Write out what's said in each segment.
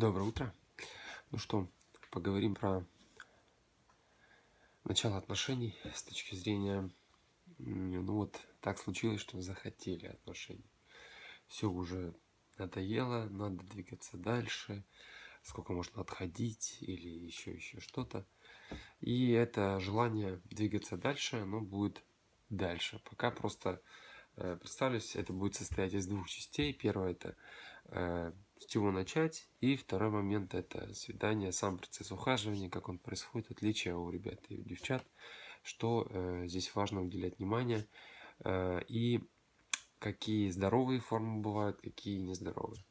Доброе утро. Ну что, поговорим про начало отношений с точки зрения, ну вот так случилось, что захотели отношений. Все уже надоело, надо двигаться дальше, сколько можно отходить или еще еще что-то. И это желание двигаться дальше, оно будет дальше. Пока просто э, представлюсь, это будет состоять из двух частей. Первое это э, с чего начать. И второй момент это свидание, сам процесс ухаживания, как он происходит, отличия у ребят и у девчат, что э, здесь важно уделять внимание. Э, и какие здоровые формы бывают, какие нездоровые.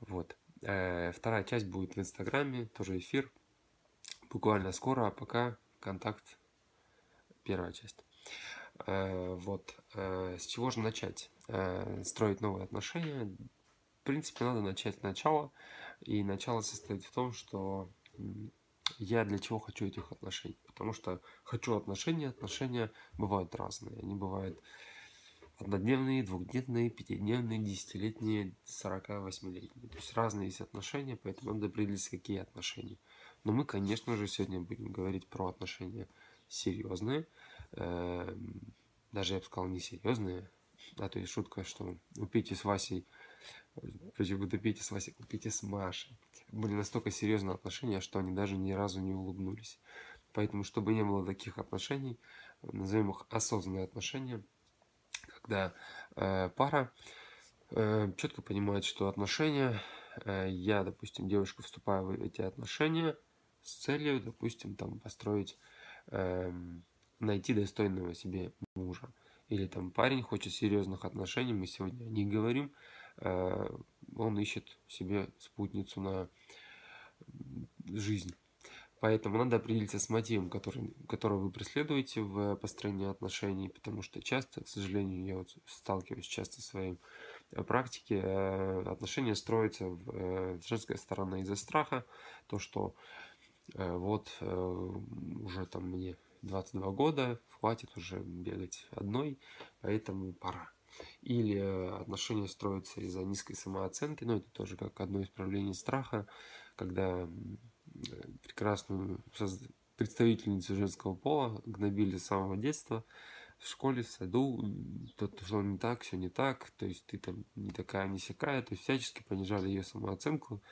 Вот. Э, вторая часть будет в Инстаграме, тоже эфир. Буквально скоро, а пока контакт, первая часть. Э, вот. Э, с чего же начать? Э, строить новые отношения, в принципе, надо начать сначала. И начало состоит в том, что я для чего хочу этих отношений. Потому что хочу отношения, отношения бывают разные. Они бывают однодневные, двухдневные, пятидневные, десятилетние, 48-летние. То есть разные есть отношения, поэтому надо определиться, какие отношения. Но мы, конечно же, сегодня будем говорить про отношения серьезные. Эм, даже я бы сказал, не серьезные. А то есть шутка, что у Пети с Васей Почему-то Петя с Васей, Петя с Машей. Были настолько серьезные отношения, что они даже ни разу не улыбнулись. Поэтому, чтобы не было таких отношений, назовем их осознанные отношения, когда э, пара э, четко понимает, что отношения, э, я, допустим, девушка вступаю в эти отношения с целью, допустим, там построить, э, найти достойного себе мужа. Или там парень хочет серьезных отношений, мы сегодня о них говорим, он ищет себе спутницу на жизнь. Поэтому надо определиться с мотивом, который, который вы преследуете в построении отношений, потому что часто, к сожалению, я вот сталкиваюсь часто в своей э, практике, э, отношения строятся в женской стороны из-за страха, то, что вот уже там мне 22 года, хватит уже бегать одной, поэтому пора. Или э, отношения строятся из-за низкой самооценки, но это тоже как одно из проявлений страха, когда прекрасную представительницу женского пола гнобили с самого детства, в школе, в саду, то, что не так, все не так, то есть ты там не такая, не сякая, то есть всячески понижали ее самооценку,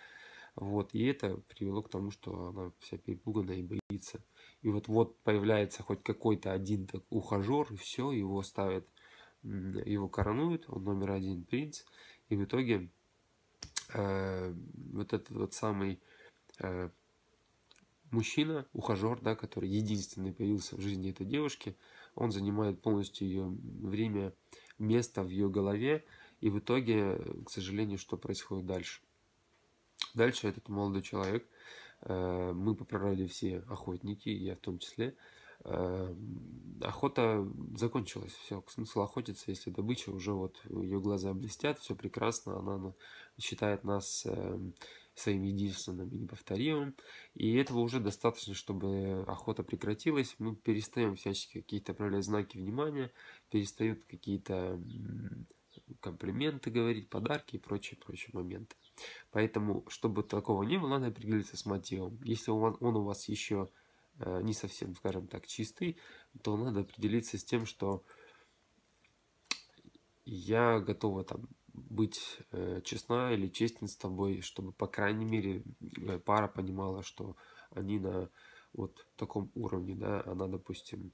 вот, и это привело к тому, что она вся перепуганная и боится. И вот вот появляется хоть какой-то один так ухажер, и все, его ставят его коронуют, он номер один принц, и в итоге э, вот этот вот самый э, мужчина, ухажер, да, который единственный появился в жизни этой девушки, он занимает полностью ее время, место в ее голове, и в итоге, к сожалению, что происходит дальше? Дальше этот молодой человек, э, мы по природе все охотники, я в том числе, Эм, охота закончилась. Все, смысл охотиться, если добыча уже вот ее глаза блестят, все прекрасно, она считает нас эм, своим единственным и неповторимым. И этого уже достаточно, чтобы охота прекратилась. Мы перестаем всячески какие-то проявлять знаки внимания, перестают какие-то комплименты говорить, подарки и прочие, прочие моменты. Поэтому, чтобы такого не было, надо определиться с мотивом. Если он, у вас еще Э, не совсем, скажем так, чистый, то надо определиться с тем, что я готова там быть э, честна или честен с тобой, чтобы, по крайней мере, э, пара понимала, что они на вот таком уровне, да, она, допустим,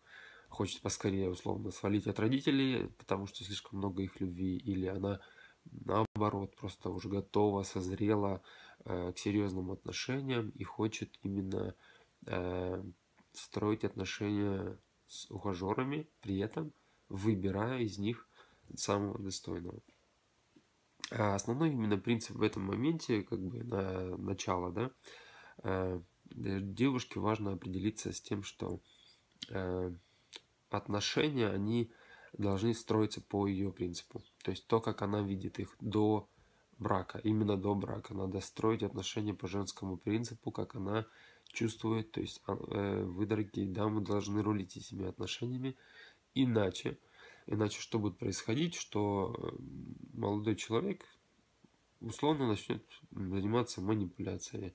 хочет поскорее, условно, свалить от родителей, потому что слишком много их любви, или она, наоборот, просто уже готова, созрела э, к серьезным отношениям и хочет именно э, строить отношения с ухажерами, при этом выбирая из них самого достойного. А основной именно принцип в этом моменте, как бы на начало, да, э, девушке важно определиться с тем, что э, отношения, они должны строиться по ее принципу. То есть то, как она видит их до брака, именно до брака. Надо строить отношения по женскому принципу, как она чувствует. То есть а, э, вы, дорогие дамы, должны рулить этими отношениями. Иначе, иначе что будет происходить, что э, молодой человек условно начнет заниматься манипуляцией.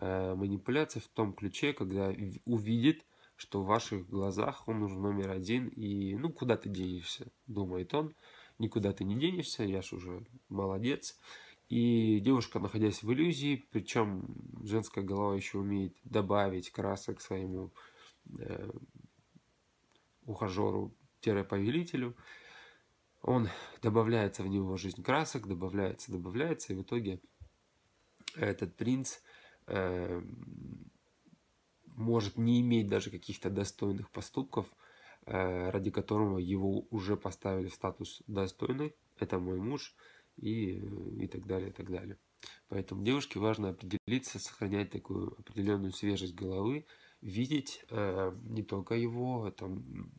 Э, манипуляция в том ключе, когда увидит, что в ваших глазах он уже номер один, и ну куда ты денешься, думает он, никуда ты не денешься, я ж уже молодец. И девушка, находясь в иллюзии, причем женская голова еще умеет добавить красок своему э, ухажеру-повелителю, он добавляется в него жизнь красок, добавляется, добавляется, и в итоге этот принц э, может не иметь даже каких-то достойных поступков, ради которого его уже поставили в статус достойный, это мой муж, и, и так далее, и так далее. Поэтому девушке важно определиться, сохранять такую определенную свежесть головы, видеть э, не только его, там,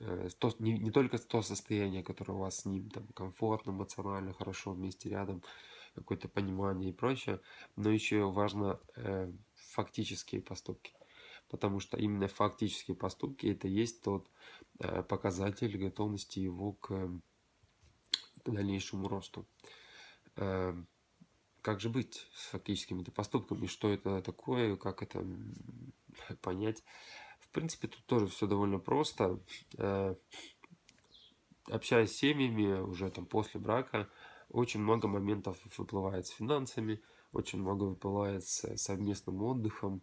э, то, не, не только то состояние, которое у вас с ним там, комфортно, эмоционально, хорошо вместе рядом, какое-то понимание и прочее, но еще важно э, фактические поступки. Потому что именно фактические поступки это есть тот э, показатель готовности его к дальнейшему росту. Эм, как же быть с фактическими поступками, что это такое, как это понять. В принципе, тут тоже все довольно просто. Э, общаясь с семьями уже там после брака, очень много моментов выплывает с финансами, очень много выплывает с совместным отдыхом,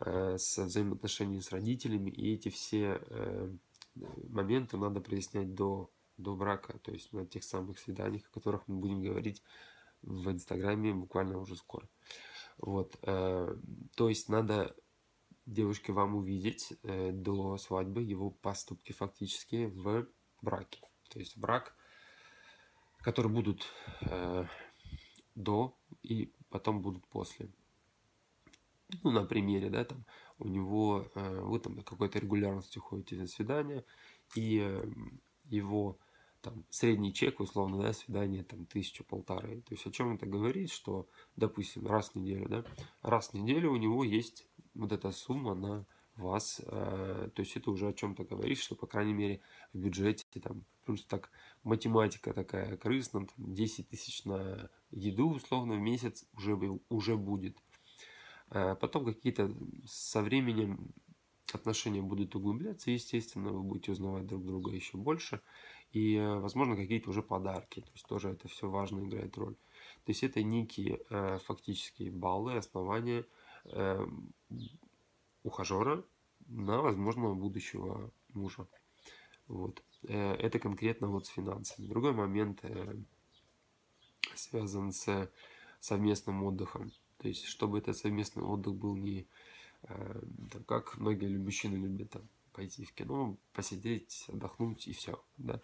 с взаимоотношениями с родителями, и эти все э, моменты надо прояснять до до брака, то есть на тех самых свиданиях, о которых мы будем говорить в Инстаграме буквально уже скоро. Вот, э, то есть надо девушке вам увидеть э, до свадьбы его поступки фактически в браке. То есть брак, который будут э, до и потом будут после. Ну, на примере, да, там у него, э, вы там какой-то регулярностью ходите на свидание, и э, его там, средний чек, условно, да, свидание там тысячу полторы. То есть о чем это говорит, что, допустим, раз в неделю, да, раз в неделю у него есть вот эта сумма на вас, э, то есть это уже о чем-то говорит, что, по крайней мере, в бюджете там, плюс так математика такая крысная, там, 10 тысяч на еду, условно, в месяц уже, уже будет. А потом какие-то со временем отношения будут углубляться, естественно, вы будете узнавать друг друга еще больше и, э, возможно, какие-то уже подарки. То есть тоже это все важно играет роль. То есть это некие э, фактические баллы, основания э, ухажера на возможного будущего мужа. Вот. Э, это конкретно вот с финансами. Другой момент связан с совместным отдыхом. То есть, чтобы этот совместный отдых был не э, там, как многие мужчины любят там, пойти в кино, посидеть, отдохнуть и все, да.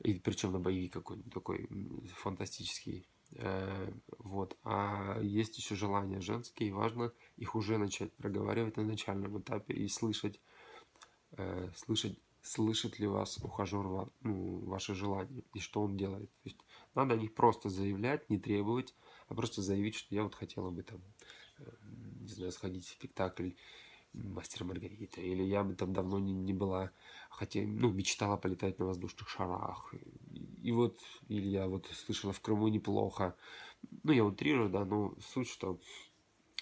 И причем на боевик какой-нибудь такой фантастический. Э, вот. А есть еще желания женские, и важно их уже начать проговаривать на начальном этапе и слышать, э, слышать, слышит ли вас ухажер ну, ваши желания и что он делает. То есть надо о них просто заявлять, не требовать, а просто заявить, что я вот хотела бы там, э, не знаю, сходить в спектакль мастер Маргарита, или я бы там давно не, не была, хотя, ну, мечтала полетать на воздушных шарах. И вот, или я вот слышала в Крыму неплохо. Ну, я утрирую, да, но суть, что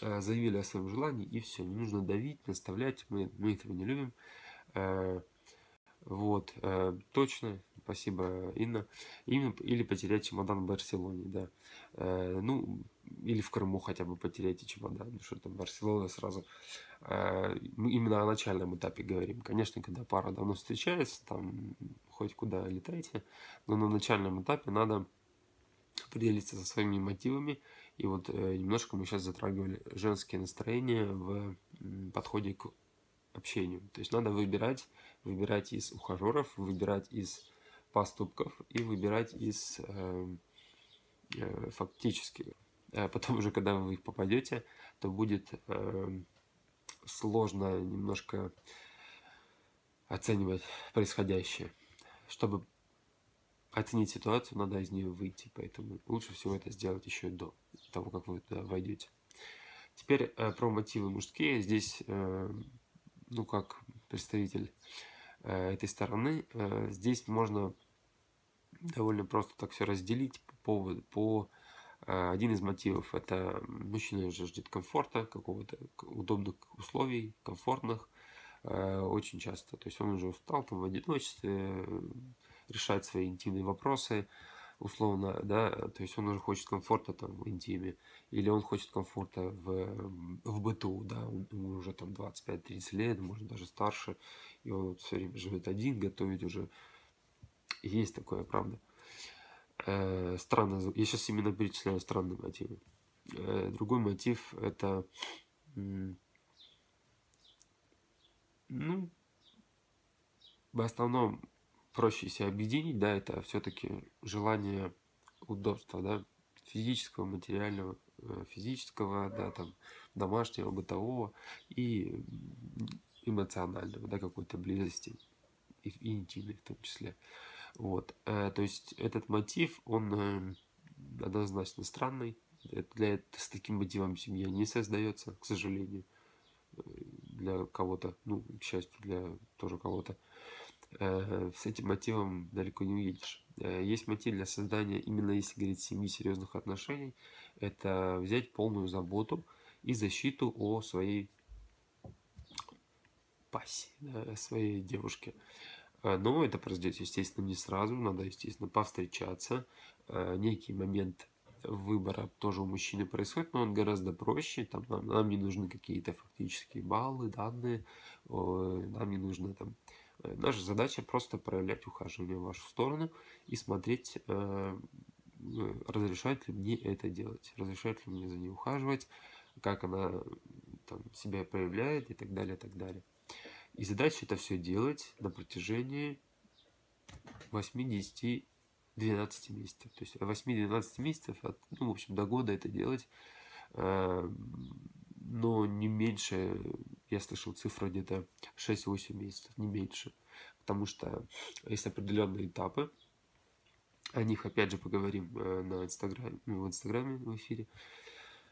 э, заявили о своем желании, и все, не нужно давить, наставлять, мы, мы этого не любим. Э, вот, точно, спасибо, Инна. Именно, или потерять чемодан в Барселоне, да. Э, ну, или в Крыму хотя бы потеряйте чемодан, ну, что там Барселона сразу. Э, мы именно о начальном этапе говорим. Конечно, когда пара давно встречается, там хоть куда летайте, но на начальном этапе надо определиться со своими мотивами. И вот э, немножко мы сейчас затрагивали женские настроения в подходе к общению. То есть надо выбирать, выбирать из ухажеров, выбирать из поступков и выбирать из э, э, фактически. А потом уже, когда вы их попадете, то будет э, сложно немножко оценивать происходящее. Чтобы оценить ситуацию, надо из нее выйти, поэтому лучше всего это сделать еще до того, как вы туда войдете. Теперь э, про мотивы мужские. Здесь э, ну, как представитель э, этой стороны, э, здесь можно довольно просто так все разделить по поводу, по Э, один из мотивов – это мужчина же ждет комфорта, какого-то удобных условий, комфортных, э, очень часто. То есть он уже устал там в одиночестве, решать свои интимные вопросы, условно, да, то есть он уже хочет комфорта там в интиме, или он хочет комфорта в, в быту, да, ему уже там 25-30 лет, может даже старше, и он все время живет один, готовить уже, есть такое, правда. Э, странно, я сейчас именно перечисляю странные мотивы. Э, другой мотив это, ну, в основном проще себя объединить, да, это все-таки желание удобства, да, физического, материального, э, физического, да, там, домашнего, бытового и эмоционального, да, какой-то близости и, и интимной в том числе. Вот, э, то есть этот мотив, он э, однозначно странный. Для, с таким мотивом семья не создается, к сожалению, для кого-то, ну, к счастью, для тоже кого-то. Э, с этим мотивом далеко не уедешь. Э, есть мотив для создания, именно если говорить семьи серьезных отношений, это взять полную заботу и защиту о своей пассии, да, своей девушке. Э, но это произойдет, естественно, не сразу, надо, естественно, повстречаться. Некий момент выбора тоже у мужчины происходит, но он гораздо проще. Там нам, нам не нужны какие-то фактические баллы, данные, нам не нужно там Э, наша задача просто проявлять ухаживание в вашу сторону и смотреть, э, э, разрешает ли мне это делать, разрешает ли мне за ней ухаживать, как она там, себя проявляет и так далее, и так далее. И задача это все делать на протяжении 8-10 12 месяцев. То есть 8-12 месяцев, от, ну, в общем, до года это делать. Но не меньше я слышал цифру где-то 6-8 месяцев, не меньше. Потому что есть определенные этапы. О них опять же поговорим э, на инстаграме, в инстаграме в эфире.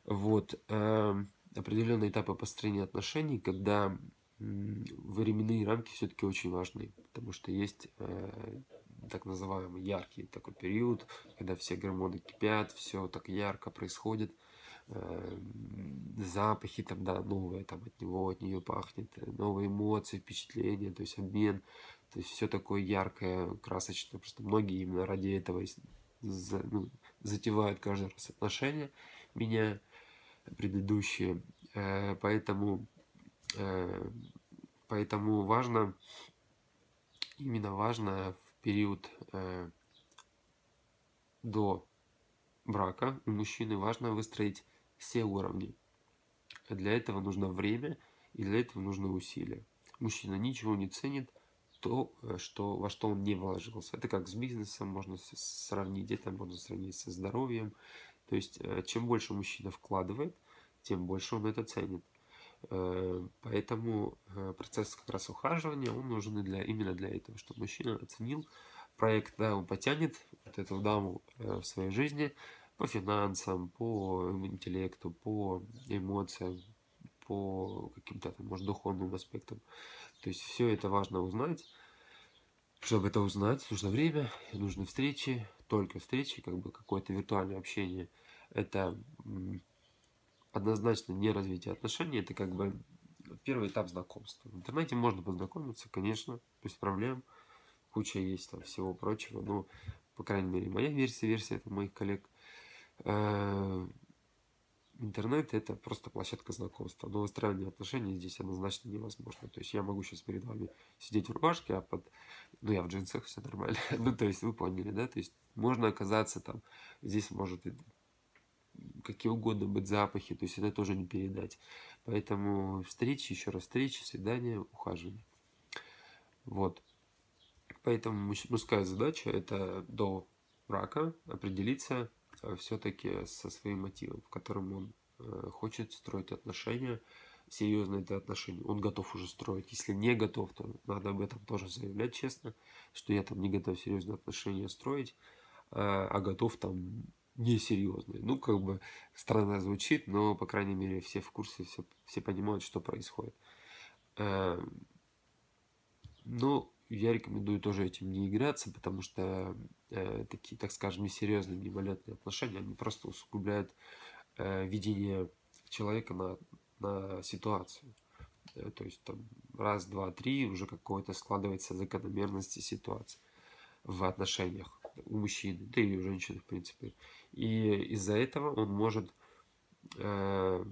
Вот. Эм, определенные этапы построения отношений, когда временные рамки все-таки очень важны, потому что есть э, так называемый яркий такой период, когда все гормоны кипят, все так ярко происходит, э, запахи там, да, новые там от него, от нее пахнет, э, новые эмоции, впечатления, то есть обмен, то есть все такое яркое, красочное. Просто многие именно ради этого за, ну, затевают каждый раз отношения, меня предыдущие. Э, поэтому, поэтому важно, именно важно в период э, до брака у мужчины важно выстроить все уровни. Для этого нужно время и для этого нужны усилия. Мужчина ничего не ценит то, э, что, во что он не вложился. Это как с бизнесом можно сравнить, это можно сравнить со здоровьем. То есть, э, чем больше мужчина вкладывает, тем больше он это ценит. Э, поэтому процесс как раз ухаживания, он нужен для, именно для этого, чтобы мужчина оценил проект, да, он потянет вот эту даму в своей жизни, по финансам, по интеллекту, по эмоциям, по каким-то, может, духовным аспектам. То есть все это важно узнать. Чтобы это узнать, нужно время, нужны встречи, только встречи, как бы какое-то виртуальное общение. Это однозначно не развитие отношений, это как бы первый этап знакомства. В интернете можно познакомиться, конечно, без проблем. Куча есть там всего прочего, но, по крайней мере, моя версия, версия это моих коллег, Э, интернет это просто площадка знакомства. Но выстраивание отношений здесь однозначно невозможно. То есть я могу сейчас перед вами сидеть в рубашке, а под... Ну, я в джинсах, все нормально. ну, то есть вы поняли, да? То есть можно оказаться там, здесь может какие угодно быть запахи, то есть это тоже не передать. Поэтому встречи, еще раз встречи, свидания, ухаживание. Вот. Поэтому мужская задача это до брака определиться Э, все-таки со своим мотивом, в котором он э, хочет строить отношения, серьезные это отношения, он готов уже строить. Если не готов, то надо об этом тоже заявлять честно, что я там не готов серьезные отношения строить, а, а готов там несерьезные. Ну, как бы странно звучит, но, по крайней мере, все в курсе, все, все понимают, что происходит. Эм, но я рекомендую тоже этим не играться, потому что э, такие, так скажем, несерьезные мимолетные отношения, они просто усугубляют э, видение человека на, на ситуацию. Э, то есть там раз, два, три уже какой-то складывается закономерности ситуации в отношениях у мужчины, да и у женщины, в принципе. И из-за этого он может э,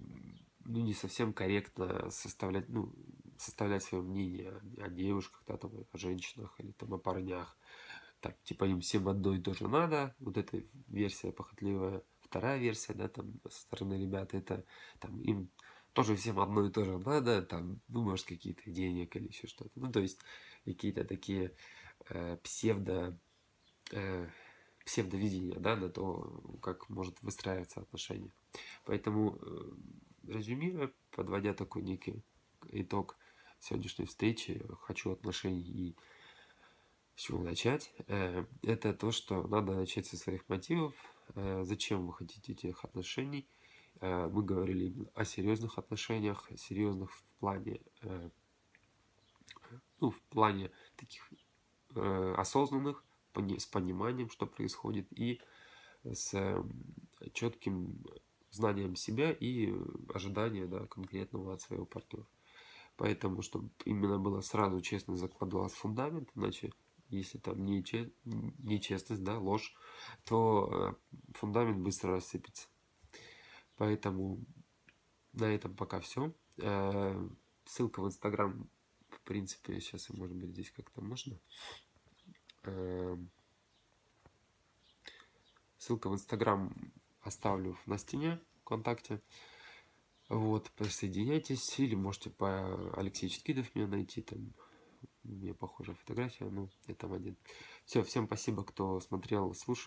ну, не совсем корректно составлять, ну, составлять свое мнение о девушках, да, там, о женщинах или там о парнях. Так, типа им всем одно и то же надо. Вот эта версия похотливая. Вторая версия, да, там, со стороны ребят, это там им тоже всем одно и то же надо, там, ну, может, какие-то денег или еще что-то. Ну, то есть, какие-то такие э, псевдо, э, псевдовидения, да, на то, как может выстраиваться отношения. Поэтому, э, резюмируя, подводя такой некий итог сегодняшней встречи, хочу отношений и с чего начать, э, это то, что надо начать со своих мотивов, э, зачем вы хотите этих отношений, мы говорили о серьезных отношениях, серьезных в плане, ну, в плане таких осознанных, с пониманием, что происходит, и с четким знанием себя и ожидания да, конкретного от своего партнера. Поэтому, чтобы именно было сразу честно закладывался фундамент, иначе если там нечестность, да, ложь, то фундамент быстро рассыпется. Поэтому на этом пока все. Э, ссылка в Инстаграм, в принципе, сейчас, может быть, здесь как-то можно. Э, ссылка в Инстаграм оставлю на стене ВКонтакте. Вот, присоединяйтесь, или можете по Алексей Читкидов меня найти, там меня похожая фотография, ну, я там один. Все, всем спасибо, кто смотрел, слушал.